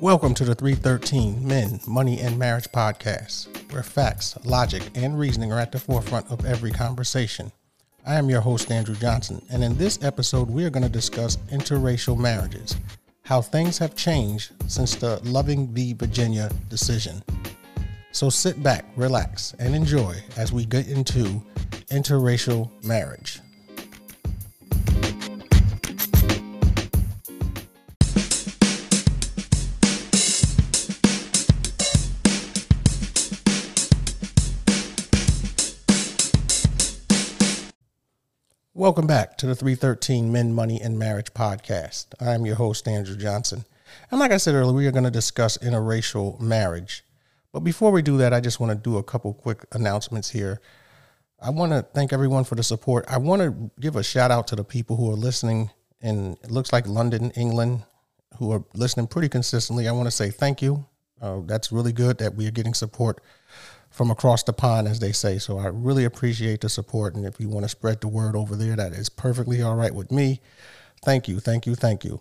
Welcome to the 313 Men, Money, and Marriage podcast, where facts, logic, and reasoning are at the forefront of every conversation. I am your host, Andrew Johnson, and in this episode, we are going to discuss interracial marriages, how things have changed since the Loving v. Virginia decision. So sit back, relax, and enjoy as we get into interracial marriage. Welcome back to the 313 Men, Money, and Marriage podcast. I'm your host, Andrew Johnson. And like I said earlier, we are going to discuss interracial marriage. But before we do that, I just want to do a couple quick announcements here. I want to thank everyone for the support. I want to give a shout out to the people who are listening in, it looks like London, England, who are listening pretty consistently. I want to say thank you. Uh, that's really good that we are getting support from across the pond, as they say. So I really appreciate the support. And if you want to spread the word over there, that is perfectly all right with me. Thank you, thank you, thank you.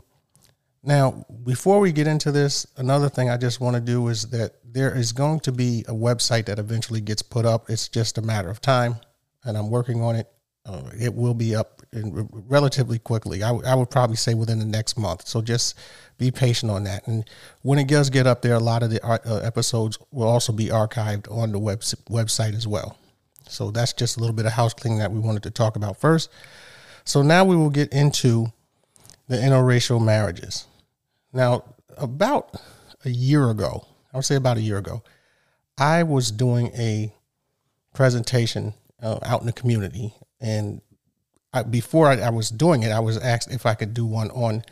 Now, before we get into this, another thing I just want to do is that there is going to be a website that eventually gets put up. It's just a matter of time, and I'm working on it. Uh, it will be up in, relatively quickly. I, w- I would probably say within the next month. So just be patient on that. And when it does get up there, a lot of the uh, episodes will also be archived on the web- website as well. So that's just a little bit of house cleaning that we wanted to talk about first. So now we will get into the interracial marriages. Now, about a year ago, I would say about a year ago, I was doing a presentation uh, out in the community, and I, before I, I, was doing it, I was asked if I could do one on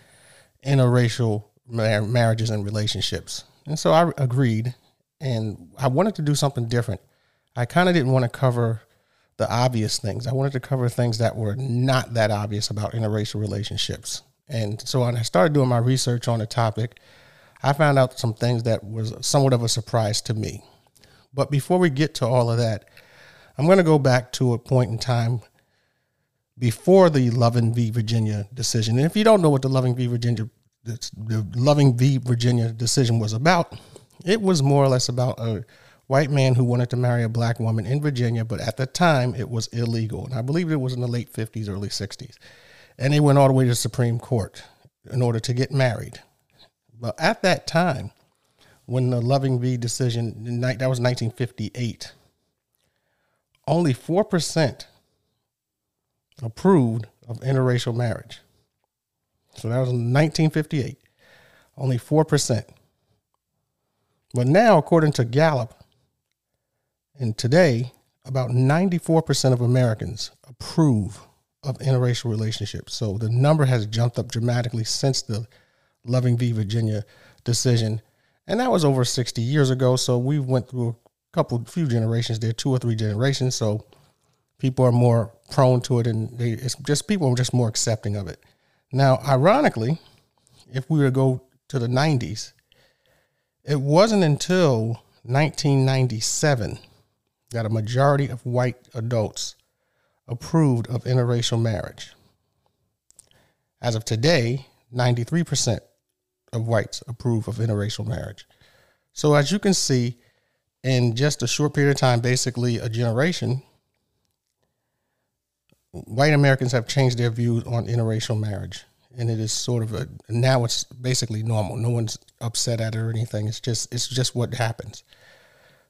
interracial mar- marriages and relationships. And so I agreed, and I wanted to do something different. I kind of didn't want to cover the obvious things. I wanted to cover things that were not that obvious about interracial relationships. And so when I started doing my research on the topic, I found out some things that was somewhat of a surprise to me. But before we get to all of that, I'm going to go back to a point in time before the Loving v. Virginia decision. And if you don't know what the Loving v. Virginia the Loving v. Virginia decision was about, it was more or less about a white man who wanted to marry a black woman in Virginia, but at the time it was illegal. And I believe it was in the late 50s, early 60s. And they went all the way to the Supreme Court in order to get married. But at that time, when the Loving v. decision, that was 1958, only 4% approved of interracial marriage. So that was in 1958, only 4%. But now, according to Gallup, and today, about 94% of Americans approve of interracial relationships. So the number has jumped up dramatically since the Loving v. Virginia decision. And that was over 60 years ago. So we went through a couple, few generations there, two or three generations. So people are more prone to it, and they, it's just people are just more accepting of it. Now, ironically, if we were to go to the 90s, it wasn't until 1997 that a majority of white adults approved of interracial marriage. As of today, 93% of whites approve of interracial marriage. So, as you can see, in just a short period of time, basically a generation, white Americans have changed their views on interracial marriage. And it is sort of a now it's basically normal. No one's upset at it or anything. It's just it's just what happens.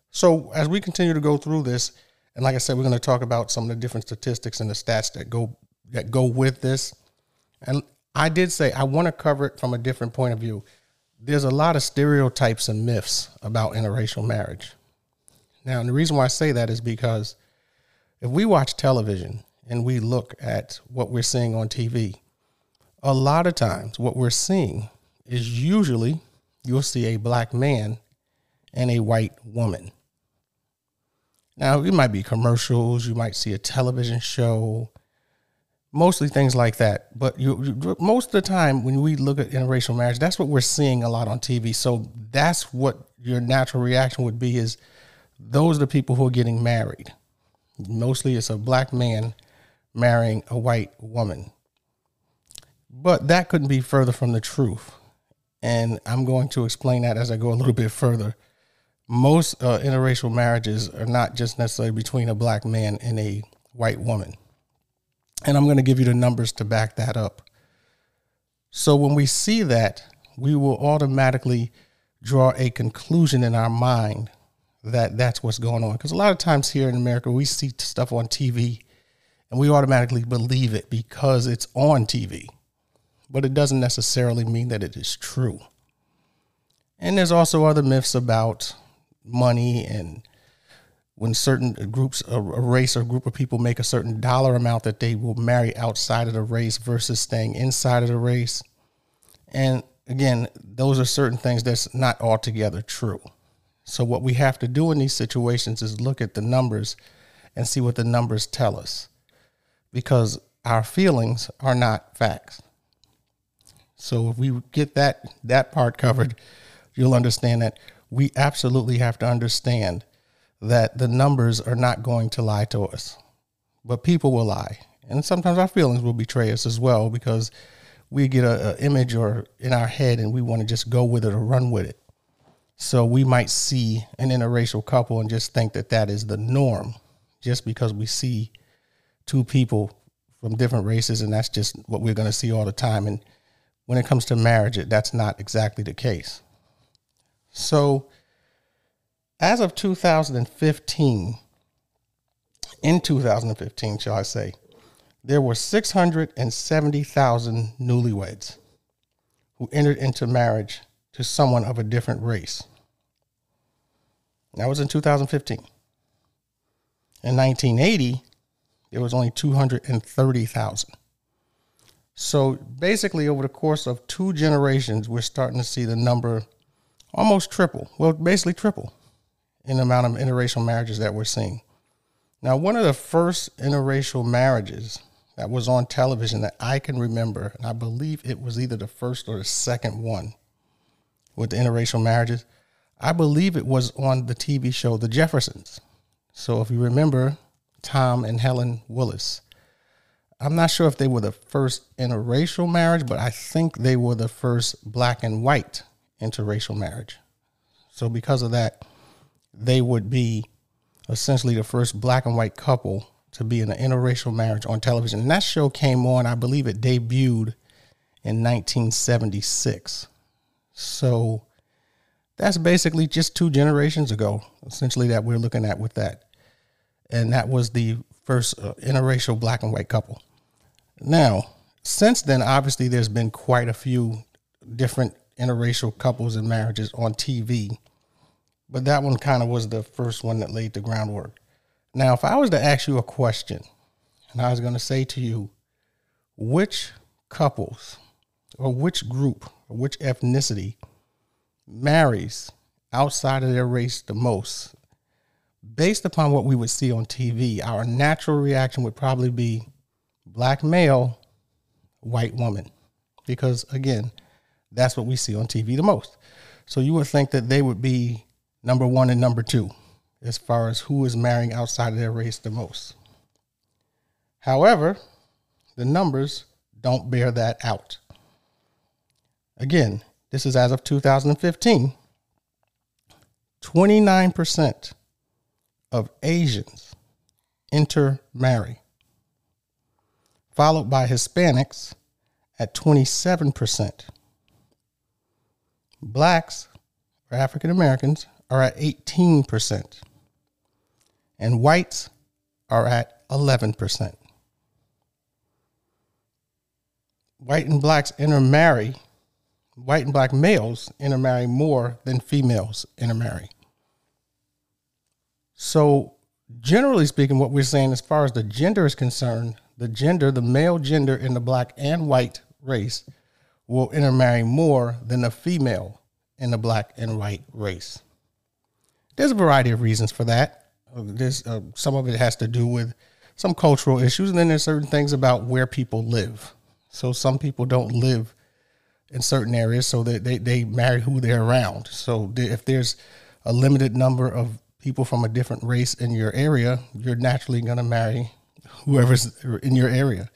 So as we continue to go through this, and like I said, we're going to talk about some of the different statistics and the stats that go that go with this. And I did say I want to cover it from a different point of view. There's a lot of stereotypes and myths about interracial marriage. Now, and the reason why I say that is because if we watch television and we look at what we're seeing on TV, a lot of times what we're seeing is usually you'll see a black man and a white woman. Now, it might be commercials, you might see a television show, mostly things like that. But you, you, most of the time, when we look at interracial marriage, that's what we're seeing a lot on TV. So that's what your natural reaction would be: is those are the people who are getting married. Mostly, it's a black man marrying a white woman. But that couldn't be further from the truth. And I'm going to explain that as I go a little bit further. Most uh, interracial marriages are not just necessarily between a black man and a white woman. And I'm going to give you the numbers to back that up. So when we see that, we will automatically draw a conclusion in our mind that that's what's going on. Because a lot of times here in America, we see stuff on TV and we automatically believe it because it's on TV. But it doesn't necessarily mean that it is true. And there's also other myths about money and when certain groups, a race or group of people make a certain dollar amount that they will marry outside of the race versus staying inside of the race. And again, those are certain things that's not altogether true. So, what we have to do in these situations is look at the numbers and see what the numbers tell us because our feelings are not facts. So, if we get that, that part covered, you'll understand that we absolutely have to understand that the numbers are not going to lie to us, but people will lie. And sometimes our feelings will betray us as well because we get a, a image or in our head and we want to just go with it or run with it. So we might see an interracial couple and just think that that is the norm just because we see two people from different races and that's just what we're going to see all the time. And when it comes to marriage, that's not exactly the case. So as of 2015, in 2015, shall I say, there were 670,000 newlyweds who entered into marriage to someone of a different race. That was in 2015. In 1980, there was only 230,000. So basically, over the course of two generations, we're starting to see the number almost triple. Well, basically triple in the amount of interracial marriages that we're seeing. Now, one of the first interracial marriages that was on television that I can remember, and I believe it was either the first or the second one with the interracial marriages. I believe it was on the TV show The Jeffersons. So if you remember Tom and Helen Willis, I'm not sure if they were the first interracial marriage, but I think they were the first black and white interracial marriage. So because of that, they would be essentially the first black and white couple to be in an interracial marriage on television. And that show came on, I believe it debuted in 1976. So that's basically just two generations ago, essentially, that we're looking at with that. And that was the first uh, interracial black and white couple. Now, since then, obviously, there's been quite a few different interracial couples and marriages on TV but that one kind of was the first one that laid the groundwork. Now, if I was to ask you a question, and I was going to say to you, which couples or which group or which ethnicity marries outside of their race the most, based upon what we would see on TV, our natural reaction would probably be black male, white woman. Because again, that's what we see on TV the most. So you would think that they would be number one and number two as far as who is marrying outside of their race the most. However, the numbers don't bear that out. Again, this is as of 2015. 29% of Asians intermarry, followed by Hispanics at 27%. Blacks or African Americans are at 18%, and whites are at 11%. White and blacks intermarry, white and black males intermarry more than females intermarry. So, generally speaking, what we're saying as far as the gender is concerned, the gender, the male gender in the black and white race will intermarry more than the female in the black and white race. There's a variety of reasons for that. There's uh, some of it has to do with some cultural issues, and then there's certain things about where people live. So some people don't live in certain areas, so they, they marry who they're around. So if there's a limited number of people from a different race in your area, you're naturally going to marry whoever's in your area.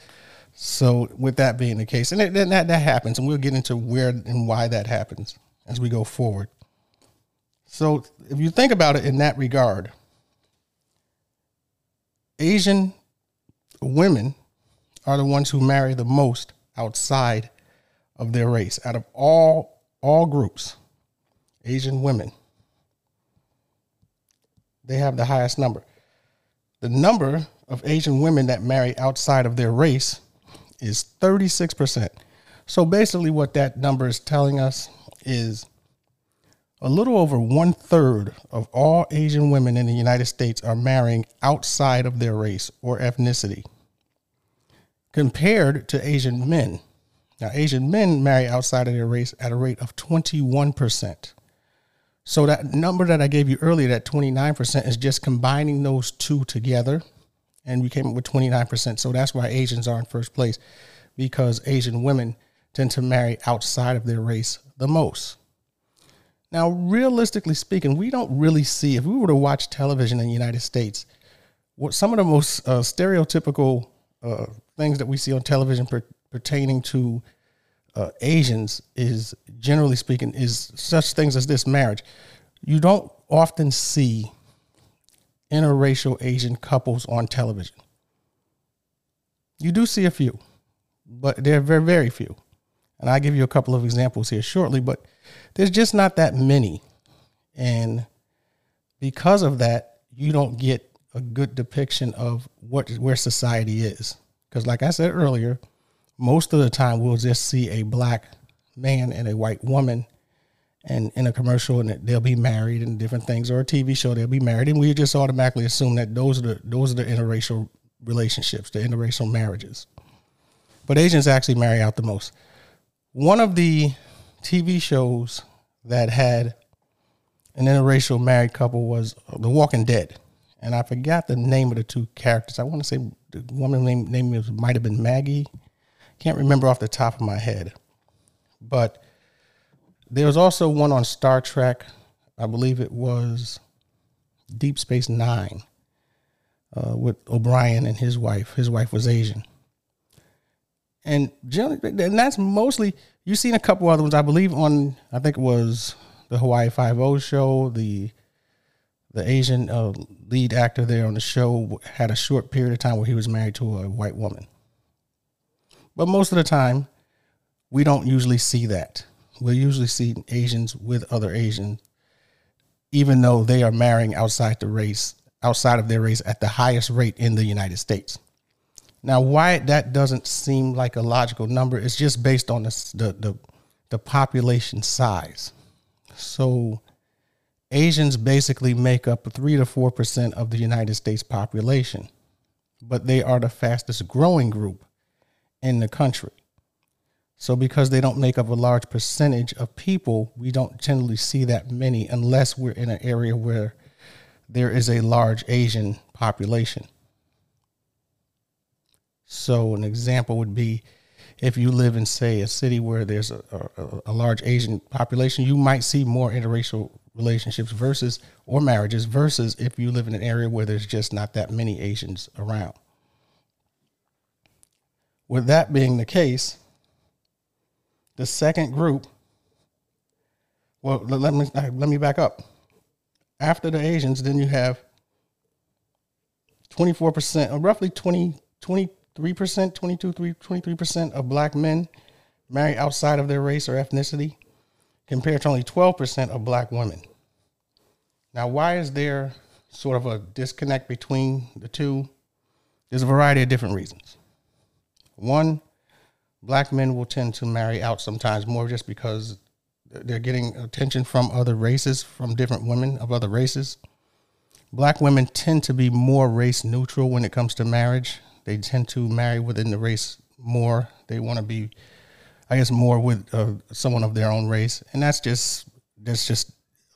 So, with that being the case, and it, that that happens, and we'll get into where and why that happens as we go forward. So, if you think about it in that regard, Asian women are the ones who marry the most outside of their race. Out of all all groups, Asian women, they have the highest number. The number of Asian women that marry outside of their race is 36%. So basically, what that number is telling us is a little over one third of all Asian women in the United States are marrying outside of their race or ethnicity compared to Asian men. Now, Asian men marry outside of their race at a rate of 21%. So, that number that I gave you earlier, that 29%, is just combining those two together. And we came up with 29%. So, that's why Asians are in first place because Asian women tend to marry outside of their race the most. Now, realistically speaking, we don't really see, if we were to watch television in the United States, what some of the most uh, stereotypical uh, things that we see on television per, pertaining to uh, Asians is generally speaking is such things as this marriage. You don't often see interracial Asian couples on television. You do see a few, but they're very very few. And I'll give you a couple of examples here shortly, but there's just not that many. And because of that, you don't get a good depiction of what where society is. Because like I said earlier, most of the time we'll just see a black man and a white woman and in a commercial and they'll be married and different things or a TV show they'll be married and we just automatically assume that those are the those are the interracial relationships, the interracial marriages. But Asians actually marry out the most. One of the TV shows that had an interracial married couple was The Walking Dead. And I forgot the name of the two characters. I want to say the woman name, name might have been Maggie. Can't remember off the top of my head. But there was also one on Star Trek. I believe it was Deep Space Nine uh, with O'Brien and his wife. His wife was Asian. And generally, and that's mostly you've seen a couple other ones. I believe on I think it was the Hawaii Five O show. The the Asian uh, lead actor there on the show had a short period of time where he was married to a white woman. But most of the time, we don't usually see that. We usually see Asians with other Asians, even though they are marrying outside the race, outside of their race at the highest rate in the United States. Now, why that doesn't seem like a logical number is just based on the, the, the, the population size. So, Asians basically make up 3 to 4% of the United States population, but they are the fastest growing group in the country. So, because they don't make up a large percentage of people, we don't generally see that many unless we're in an area where there is a large Asian population. So, an example would be if you live in, say, a city where there's a, a, a, large Asian population, you might see more interracial relationships versus or marriages versus if you live in an area where there's just not that many Asians around. With that being the case, the second group, well, let me let me back up. After the Asians, then you have 24%, or uh, roughly 20, 20 3%, 22, 23% of black men marry outside of their race or ethnicity, compared to only 12% of black women. Now, why is there sort of a disconnect between the two? There's a variety of different reasons. One, black men will tend to marry out sometimes more just because they're getting attention from other races, from different women of other races. Black women tend to be more race neutral when it comes to marriage. They tend to marry within the race more. They want to be, I guess, more with uh, someone of their own race, and that's just that's just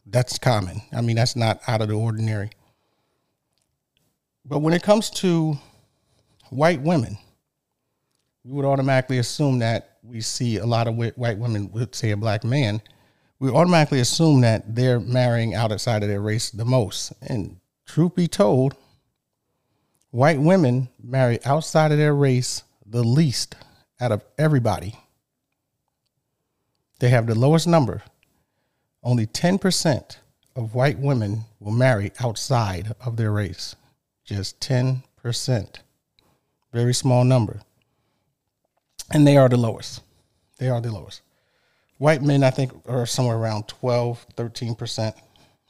that's common. I mean, that's not out of the ordinary. But when it comes to white women, we would automatically assume that we see a lot of white women with, say, a black man. We automatically assume that they're marrying outside of their race the most. And truth be told, white women marry outside of their race the least out of everybody. They have the lowest number. Only 10% of white women will marry outside of their race. Just 10%. Very small number. And they are the lowest. They are the lowest. White men, I think, are somewhere around 12, 13%.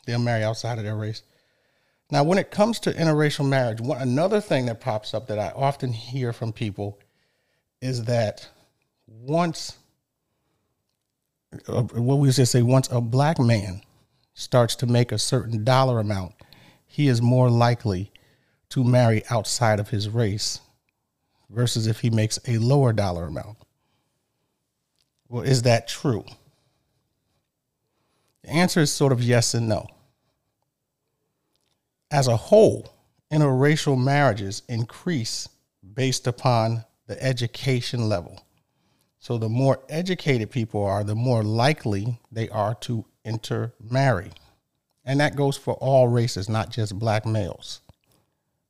They'll marry outside of their race. Now, when it comes to interracial marriage, one, another thing that pops up that I often hear from people is that once, uh, what we just say, once a black man starts to make a certain dollar amount, he is more likely to marry outside of his race versus if he makes a lower dollar amount. Well, is that true? The answer is sort of yes and no as a whole, interracial marriages increase based upon the education level. So the more educated people are, the more likely they are to intermarry. And that goes for all races, not just black males.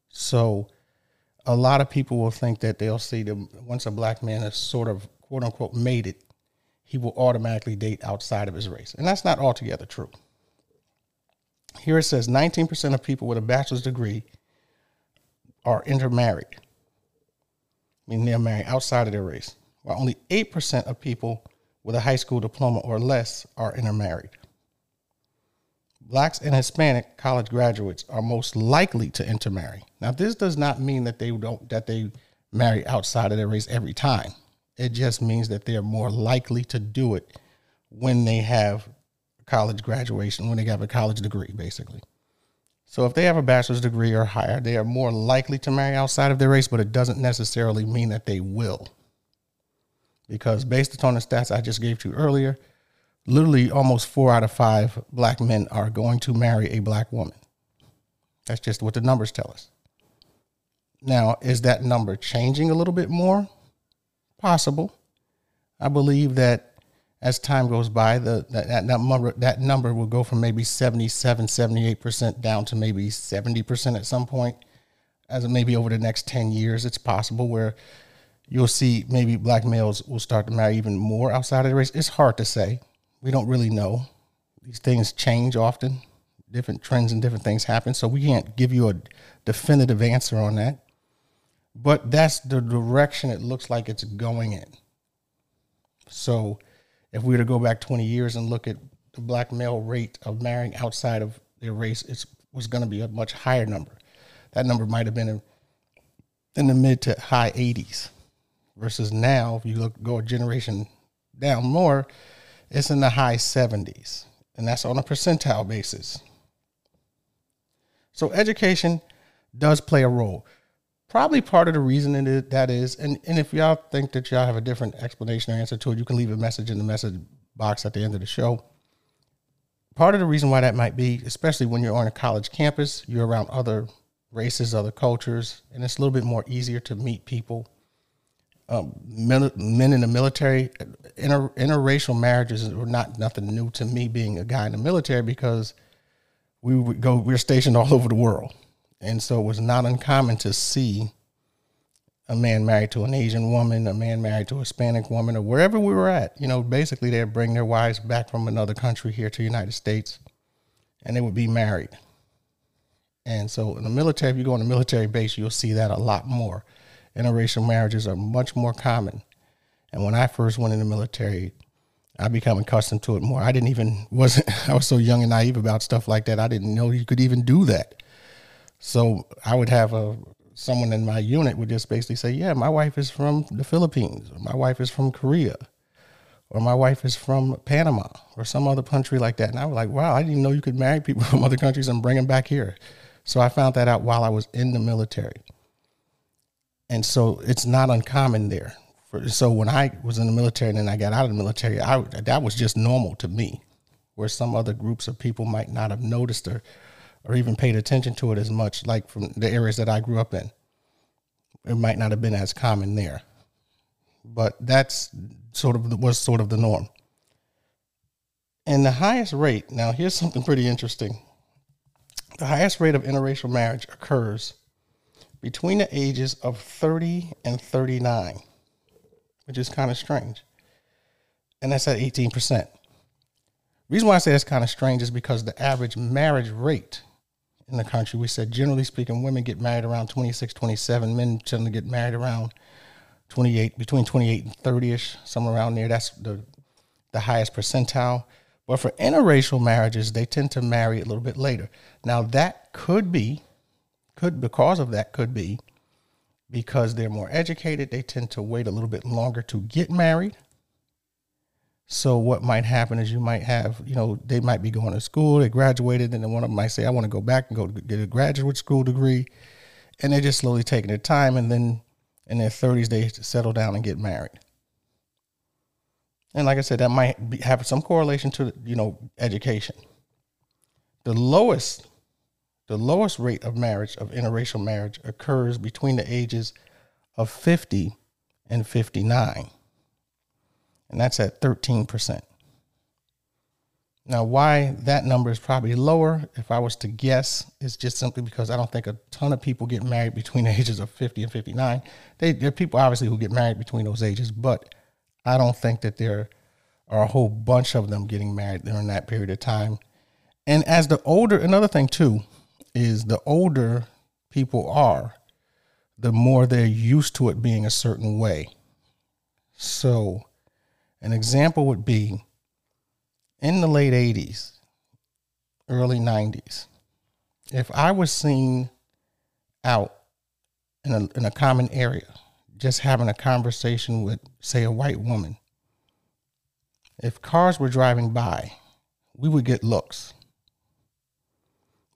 So a lot of people will think that they'll see them once a black man has sort of quote unquote made it, he will automatically date outside of his race. And that's not altogether true. Here it says 19% of people with a bachelor's degree are intermarried, meaning they're married outside of their race, while only 8% of people with a high school diploma or less are intermarried. Blacks and Hispanic college graduates are most likely to intermarry. Now, this does not mean that they don't that they marry outside of their race every time. It just means that they are more likely to do it when they have college graduation when they have a college degree, basically. So if they have a bachelor's degree or higher, they are more likely to marry outside of their race, but it doesn't necessarily mean that they will. Because based upon the stats I just gave to you earlier, literally almost four out of five black men are going to marry a black woman. That's just what the numbers tell us. Now, is that number changing a little bit more? Possible. I believe that as time goes by, the that, that, number that number will go from maybe 77, 78% down to maybe 70% at some point. As maybe over the next 10 years, it's possible where you'll see maybe black males will start to marry even more outside of the race. It's hard to say. We don't really know. These things change often. Different trends and different things happen. So we can't give you a definitive answer on that. But that's the direction it looks like it's going in. So if we were to go back 20 years and look at the black male rate of marrying outside of their race, it was going to be a much higher number. That number might have been in, in the mid to high 80s, versus now, if you look go a generation down more, it's in the high 70s, and that's on a percentile basis. So education does play a role probably part of the reason it, that is, and, and if y'all think that y'all have a different explanation or answer to it, you can leave a message in the message box at the end of the show. Part of the reason why that might be, especially when you're on a college campus, you're around other races, other cultures, and it's a little bit more easier to meet people. Um, men, men, in the military, inter, interracial marriages were not nothing new to me being a guy in the military because we would go, we we're stationed all over the world. And so it was not uncommon to see a man married to an Asian woman, a man married to a Hispanic woman, or wherever we were at. You know, basically they'd bring their wives back from another country here to the United States and they would be married. And so in the military, if you go on a military base, you'll see that a lot more. Interracial marriages are much more common. And when I first went in the military, I became accustomed to it more. I didn't even wasn't I was so young and naive about stuff like that. I didn't know you could even do that. So I would have a someone in my unit would just basically say, "Yeah, my wife is from the Philippines, or my wife is from Korea, or my wife is from Panama, or some other country like that." And I was like, "Wow, I didn't even know you could marry people from other countries and bring them back here." So I found that out while I was in the military, and so it's not uncommon there. For, so when I was in the military and then I got out of the military, I, that was just normal to me, where some other groups of people might not have noticed or or even paid attention to it as much, like from the areas that I grew up in. It might not have been as common there, but that's sort of was sort of the norm. And the highest rate. Now, here's something pretty interesting. The highest rate of interracial marriage occurs between the ages of 30 and 39, which is kind of strange. And that's at 18%. Reason why I say that's kind of strange is because the average marriage rate in the country, we said generally speaking, women get married around 26, 27, men tend to get married around 28, between 28 and 30 ish, somewhere around there. That's the, the highest percentile. But for interracial marriages, they tend to marry a little bit later. Now, that could be, could because of that, could be because they're more educated, they tend to wait a little bit longer to get married. So what might happen is you might have, you know, they might be going to school, they graduated, and then one of them might say, I want to go back and go get a graduate school degree. And they're just slowly taking their time. And then in their 30s, they settle down and get married. And like I said, that might be, have some correlation to you know education. The lowest, the lowest rate of marriage of interracial marriage occurs between the ages of 50 and 59, and that's at 13 percent. Now, why that number is probably lower, if I was to guess, is just simply because I don't think a ton of people get married between the ages of 50 and 59. They, there are people obviously who get married between those ages, but I don't think that there are a whole bunch of them getting married during that period of time. And as the older, another thing too, is the older people are, the more they're used to it being a certain way. So, an example would be in the late 80s, early 90s, if I was seen out in a, in a common area just having a conversation with, say, a white woman, if cars were driving by, we would get looks.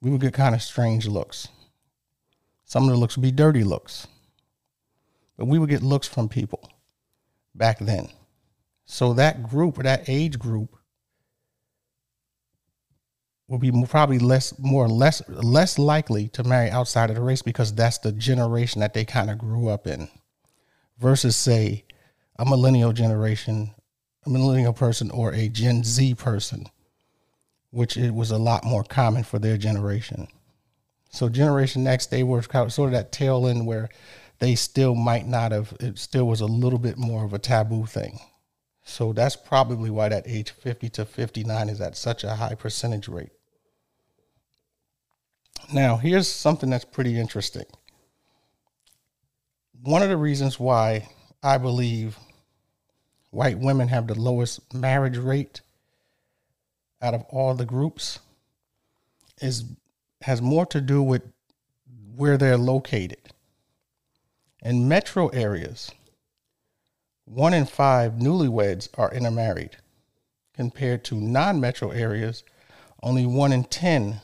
We would get kind of strange looks. Some of the looks would be dirty looks. But we would get looks from people back then. So that group or that age group will be probably less more less less likely to marry outside of the race because that's the generation that they kind of grew up in versus say a millennial generation, a millennial person or a Gen Z person, which it was a lot more common for their generation. So Generation X, they were sort of that tail end where they still might not have, it still was a little bit more of a taboo thing. So that's probably why that age 50 to 59 is at such a high percentage rate. Now, here's something that's pretty interesting one of the reasons why I believe white women have the lowest marriage rate out of all the groups is has more to do with where they're located. In metro areas, one in five newlyweds are intermarried, compared to non metro areas, only one in 10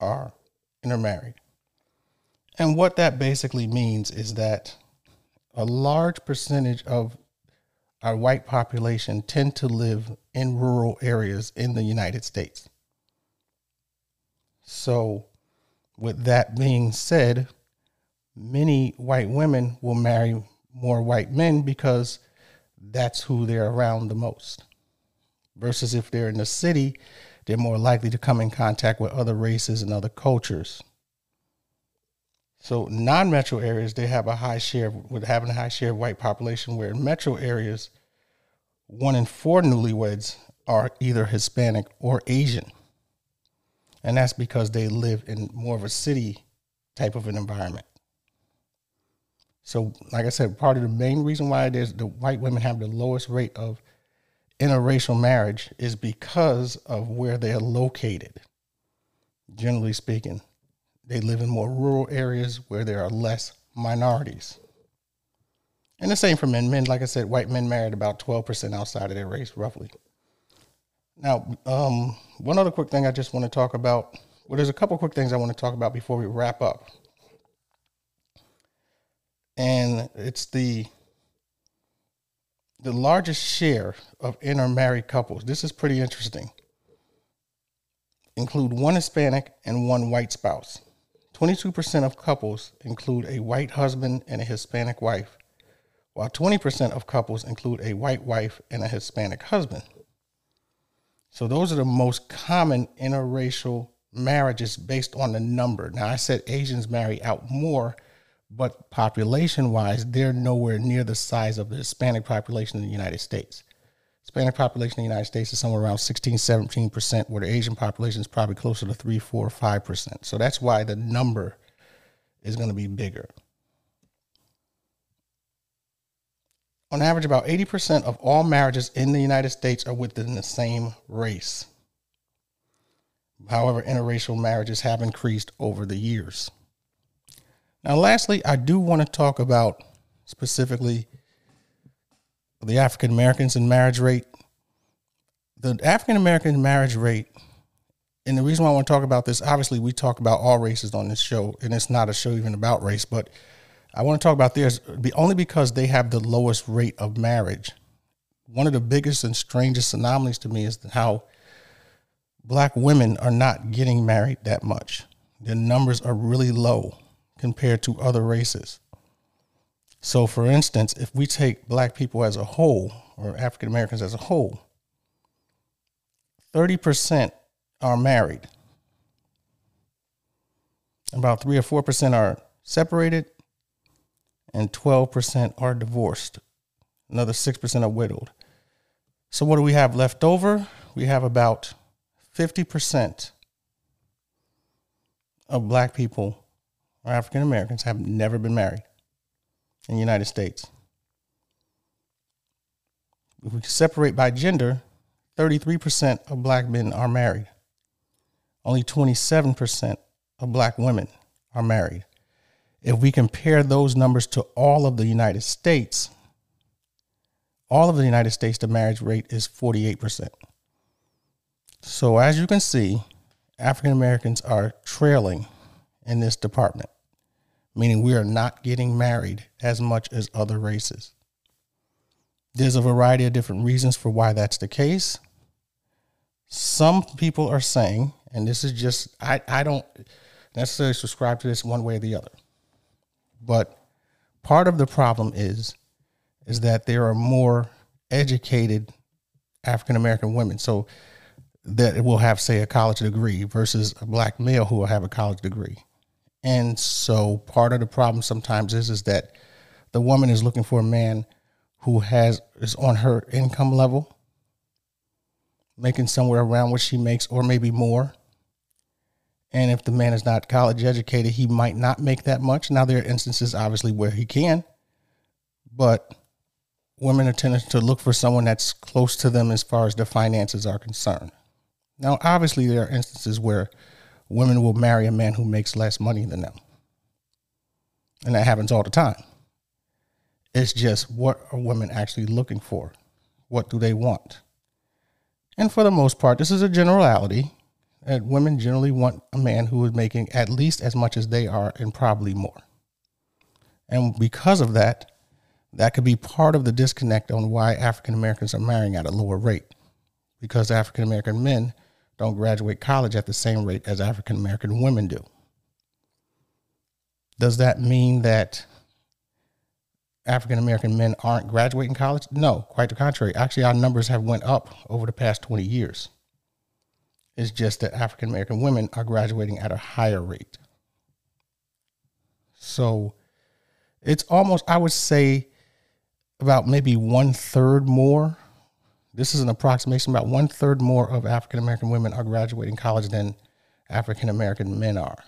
are intermarried. And what that basically means is that a large percentage of our white population tend to live in rural areas in the United States. So, with that being said, many white women will marry more white men because that's who they're around the most. Versus if they're in the city, they're more likely to come in contact with other races and other cultures. So non-metro areas they have a high share with having a high share of white population. Where in metro areas, one in four newlyweds are either Hispanic or Asian, and that's because they live in more of a city type of an environment. So, like I said, part of the main reason why there's the white women have the lowest rate of interracial marriage is because of where they're located. Generally speaking, they live in more rural areas where there are less minorities. And the same for men. Men, like I said, white men married about 12% outside of their race, roughly. Now, um, one other quick thing I just want to talk about. Well, there's a couple quick things I want to talk about before we wrap up. And it's the the largest share of intermarried couples. This is pretty interesting. Include one Hispanic and one white spouse. 22% of couples include a white husband and a Hispanic wife, while 20% of couples include a white wife and a Hispanic husband. So those are the most common interracial marriages based on the number. Now I said Asians marry out more, but population wise, they're nowhere near the size of the Hispanic population in the United States. Hispanic population in the United States is somewhere around 16, 17%, where the Asian population is probably closer to 3, 4, 5%. So that's why the number is going to be bigger. On average, about 80% of all marriages in the United States are within the same race. However, interracial marriages have increased over the years. Now, lastly, I do want to talk about specifically the African Americans in marriage rate. The African American marriage rate, and the reason why I want to talk about this, obviously, we talk about all races on this show, and it's not a show even about race, but I want to talk about theirs only because they have the lowest rate of marriage. One of the biggest and strangest anomalies to me is how black women are not getting married that much. Their numbers are really low compared to other races. So, for instance, if we take black people as a whole, or African Americans as a whole, 30% are married. About 3 or 4% are separated, and 12% are divorced. Another 6% are widowed. So, what do we have left over? We have about 50% of black people or African Americans have never been married in the United States. If we separate by gender, 33% of black men are married. Only 27% of black women are married. If we compare those numbers to all of the United States, all of the United States, the marriage rate is 48%. So, as you can see, African Americans are trailing in this department, meaning we are not getting married as much as other races. There's a variety of different reasons for why that's the case. Some people are saying, and this is just, I, I don't necessarily subscribe to this one way or the other, but part of the problem is, is that there are more educated African American women. So that will have, say, a college degree versus a black male who will have a college degree. And so part of the problem sometimes is is that the woman is looking for a man who has is on her income level, making somewhere around what she makes or maybe more. And if the man is not college educated, he might not make that much. Now there are instances obviously where he can, but women are tending to look for someone that's close to them as far as their finances are concerned. Now obviously there are instances where women will marry a man who makes less money than them. And that happens all the time. It's just what are women actually looking for? What do they want? And for the most part, this is a generality that women generally want a man who is making at least as much as they are and probably more. And because of that, that could be part of the disconnect on why African Americans are marrying at a lower rate. Because African American men don't graduate college at the same rate as African American women do. Does that mean that African American men aren't graduating college? No, quite the contrary. Actually, our numbers have went up over the past 20 years. It's just that African American women are graduating at a higher rate. So it's almost, I would say, about maybe one third more this is an approximation. About one third more of African American women are graduating college than African American men are.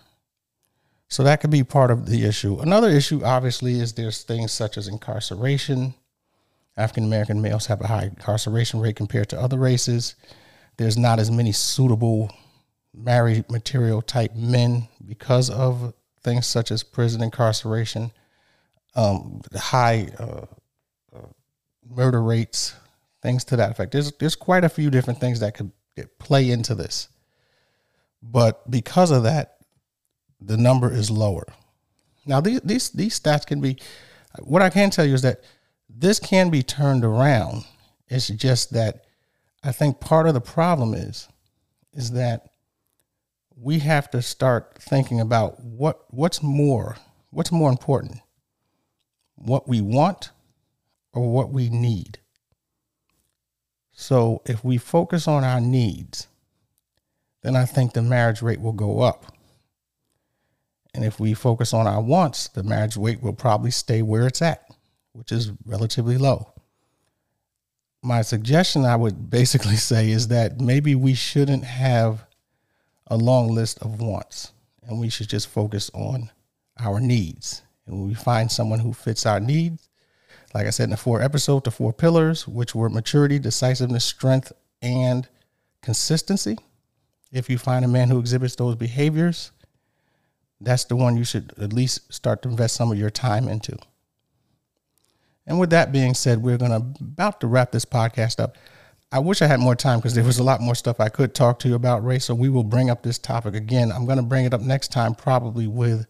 So that could be part of the issue. Another issue, obviously, is there's things such as incarceration. African American males have a high incarceration rate compared to other races. There's not as many suitable married material type men because of things such as prison incarceration, um, high uh, uh, murder rates, things to that effect. There's there's quite a few different things that could play into this, but because of that, the number is lower. Now these these these stats can be. What I can tell you is that this can be turned around. It's just that I think part of the problem is is that we have to start thinking about what what's more what's more important what we want or what we need so if we focus on our needs, then I think the marriage rate will go up. And if we focus on our wants, the marriage rate will probably stay where it's at, which is relatively low. My suggestion, I would basically say, is that maybe we shouldn't have a long list of wants and we should just focus on our needs. And when we find someone who fits our needs, like I said in the four episodes, the four pillars, which were maturity, decisiveness, strength, and consistency. If you find a man who exhibits those behaviors, that's the one you should at least start to invest some of your time into. And with that being said, we're going to about to wrap this podcast up. I wish I had more time because there was a lot more stuff I could talk to you about, Ray. So we will bring up this topic again. I'm going to bring it up next time, probably with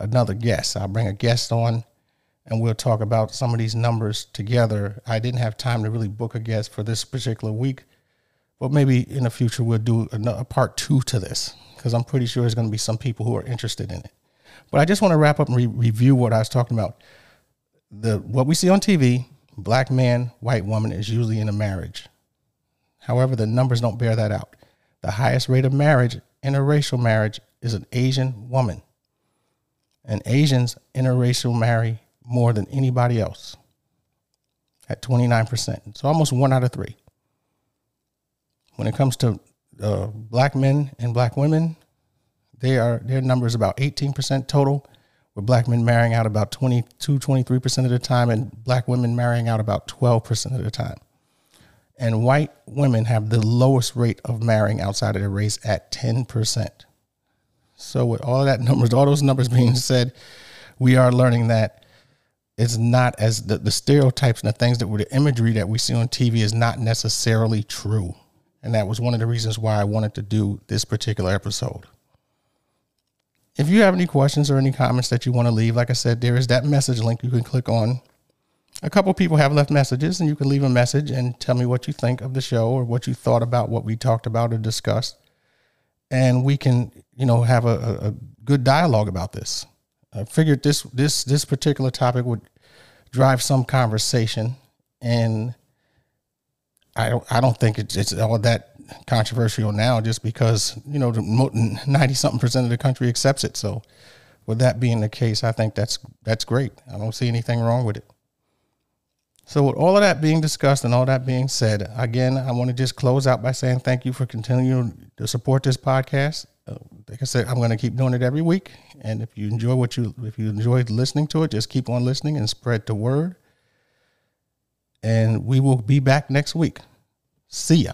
another guest. I'll bring a guest on and we'll talk about some of these numbers together. I didn't have time to really book a guest for this particular week, but maybe in the future we'll do a, part two to this because I'm pretty sure there's going to be some people who are interested in it. But I just want to wrap up and re- review what I was talking about. The what we see on TV, black man, white woman is usually in a marriage. However, the numbers don't bear that out. The highest rate of marriage, interracial marriage, is an Asian woman. And Asians interracial marry more than anybody else at 29%. So almost one out of three. When it comes to uh, black men and black women, they are their number is about 18% total, with black men marrying out about 22, 23% of the time, and black women marrying out about 12% of the time. And white women have the lowest rate of marrying outside of their race at 10%. So, with all that numbers, all those numbers being said, we are learning that it's not as the, the stereotypes and the things that were the imagery that we see on TV is not necessarily true. And that was one of the reasons why I wanted to do this particular episode. If you have any questions or any comments that you want to leave, like I said, there is that message link you can click on. A couple people have left messages, and you can leave a message and tell me what you think of the show or what you thought about what we talked about or discussed. And we can, you know, have a, a good dialogue about this. I figured this this this particular topic would drive some conversation, and I don't I don't think it's, it's all that controversial now, just because you know ninety something percent of the country accepts it. So, with that being the case, I think that's that's great. I don't see anything wrong with it. So, with all of that being discussed and all that being said, again, I want to just close out by saying thank you for continuing to support this podcast. Uh, like I said, I'm going to keep doing it every week. And if you enjoy what you, if you enjoyed listening to it, just keep on listening and spread the word. And we will be back next week. See ya.